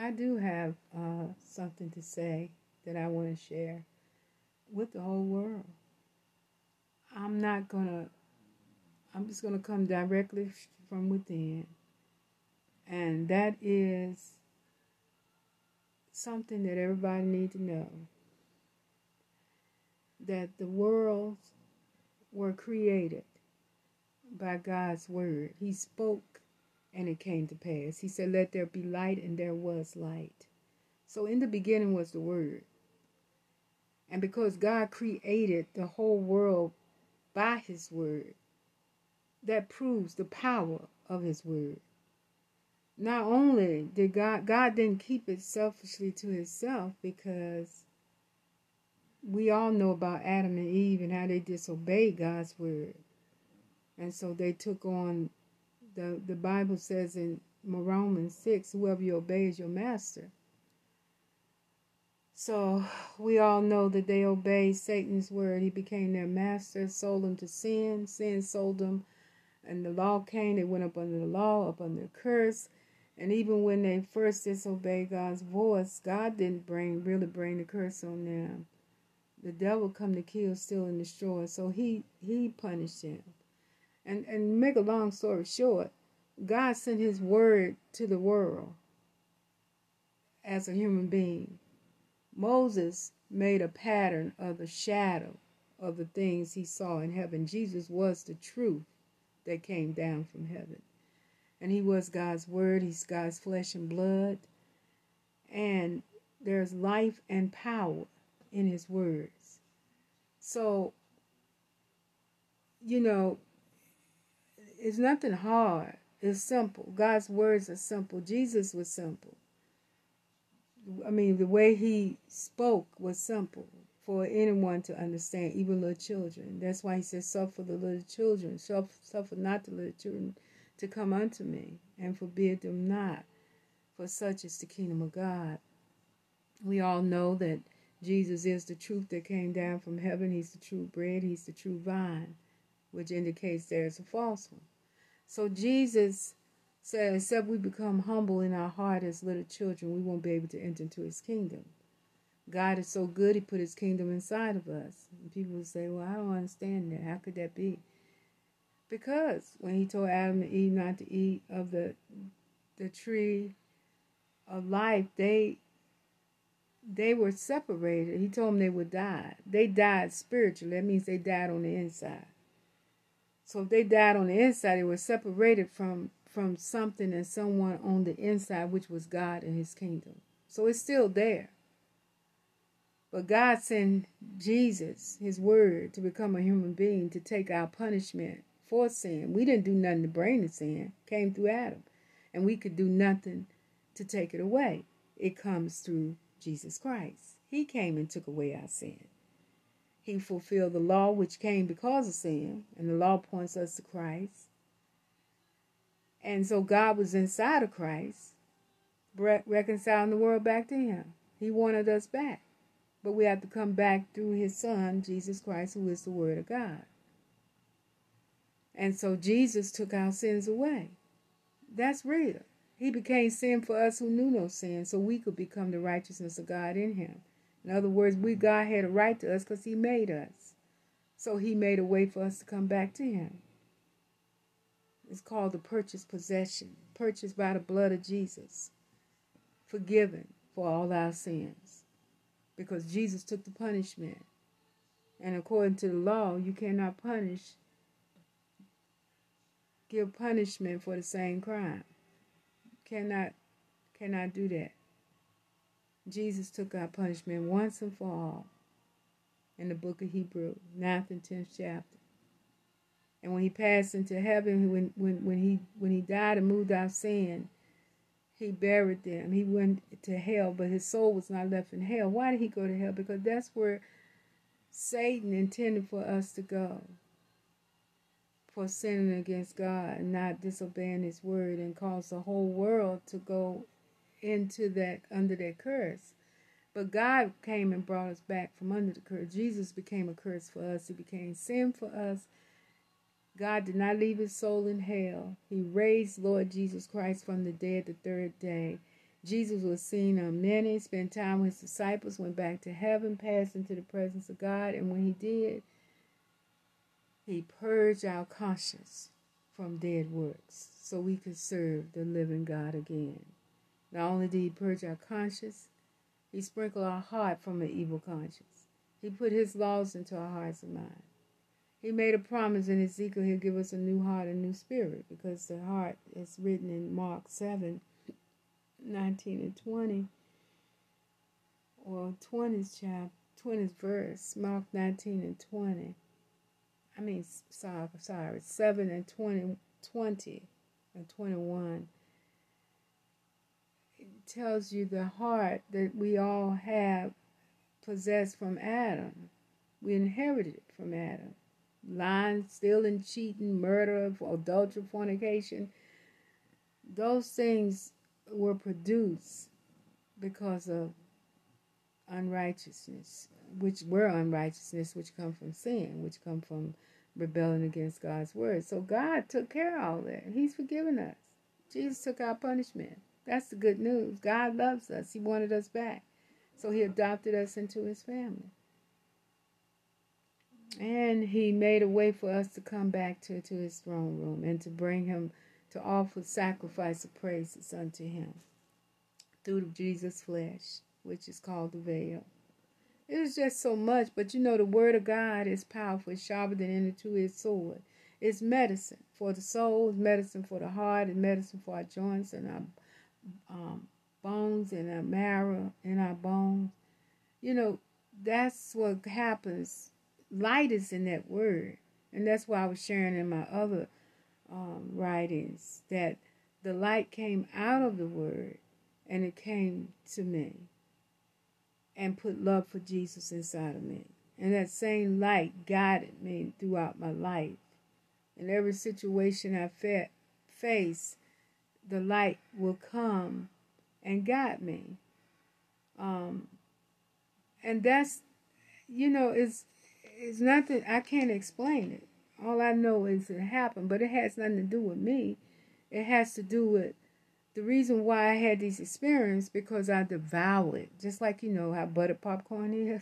I do have uh, something to say that I want to share with the whole world. I'm not going to, I'm just going to come directly from within. And that is something that everybody needs to know that the worlds were created by God's word. He spoke and it came to pass. He said, Let there be light, and there was light. So in the beginning was the word. And because God created the whole world by his word, that proves the power of his word. Not only did God, God didn't keep it selfishly to himself because we all know about Adam and Eve and how they disobeyed God's word. And so they took on the the Bible says in Romans 6, whoever you obey is your master. So we all know that they obeyed Satan's word. He became their master, sold them to sin. Sin sold them. And the law came, they went up under the law, up under the curse. And even when they first disobeyed God's voice, God didn't bring really bring the curse on them. The devil come to kill, steal, and destroy. So he he punished them. And and make a long story short, God sent his word to the world as a human being. Moses made a pattern of the shadow of the things he saw in heaven. Jesus was the truth that came down from heaven. And he was God's word, he's God's flesh and blood. And there's life and power in his words. So, you know, it's nothing hard. It's simple. God's words are simple. Jesus was simple. I mean, the way he spoke was simple for anyone to understand, even little children. That's why he says, Suffer the little children, suffer, not the little children to come unto me, and forbid them not, for such is the kingdom of God. We all know that Jesus is the truth that came down from heaven. He's the true bread, He's the true vine, which indicates there's a false one. So Jesus said, except we become humble in our heart as little children, we won't be able to enter into his kingdom. God is so good, he put his kingdom inside of us. And people say, well, I don't understand that. How could that be? Because when he told Adam and Eve not to eat of the the tree of life, they they were separated. He told them they would die. They died spiritually. That means they died on the inside. So if they died on the inside, they were separated from from something and someone on the inside, which was God and his kingdom. So it's still there. But God sent Jesus, his word, to become a human being to take our punishment for sin. We didn't do nothing to bring the sin, came through Adam. And we could do nothing to take it away. It comes through Jesus Christ. He came and took away our sin. He fulfilled the law which came because of sin, and the law points us to Christ. And so God was inside of Christ, reconciling the world back to Him. He wanted us back. But we have to come back through His Son, Jesus Christ, who is the Word of God. And so Jesus took our sins away. That's real. He became sin for us who knew no sin, so we could become the righteousness of God in Him. In other words, we God had a right to us because He made us. So He made a way for us to come back to Him. It's called the purchased possession, purchased by the blood of Jesus, forgiven for all our sins. Because Jesus took the punishment. And according to the law, you cannot punish, give punishment for the same crime. Cannot, cannot do that. Jesus took our punishment once and for all in the book of Hebrew, 9th and 10th chapter. And when he passed into heaven, when when when he when he died and moved out sin, he buried them. He went to hell, but his soul was not left in hell. Why did he go to hell? Because that's where Satan intended for us to go. For sinning against God and not disobeying his word and caused the whole world to go into that under that curse. But God came and brought us back from under the curse. Jesus became a curse for us. He became sin for us God did not leave his soul in hell. He raised Lord Jesus Christ from the dead the third day. Jesus was seen on many, spent time with his disciples, went back to heaven, passed into the presence of God, and when he did, he purged our conscience from dead works so we could serve the living God again. Not only did he purge our conscience, he sprinkled our heart from an evil conscience. He put his laws into our hearts and minds. He made a promise in Ezekiel he'll give us a new heart and new spirit because the heart is written in Mark 7 19 and 20 or 20th chapter 20th verse Mark 19 and 20 I mean sorry sorry 7 and 20 20 and 21 it tells you the heart that we all have possessed from Adam we inherited it from Adam lying stealing cheating murder adultery fornication those things were produced because of unrighteousness, which were unrighteousness, which come from sin, which come from rebelling against God's word. So God took care of all that. He's forgiven us. Jesus took our punishment. That's the good news. God loves us. He wanted us back. So he adopted us into his family. And he made a way for us to come back to, to his throne room and to bring him to offer sacrifice of praises unto him through Jesus' flesh, which is called the veil. It is just so much, but you know, the word of God is powerful, it's sharper than any two-edged sword. It's medicine for the soul, it's medicine for the heart, it's medicine for our joints and our um, bones and our marrow and our bones. You know, that's what happens. Light is in that word. And that's why I was sharing in my other um, writings that the light came out of the word and it came to me and put love for Jesus inside of me. And that same light guided me throughout my life. In every situation I fa- face, the light will come and guide me. Um, and that's, you know, it's, it's nothing, I can't explain it. All I know is it happened, but it has nothing to do with me. It has to do with the reason why I had these experiences because I devour it. Just like you know how butter popcorn is.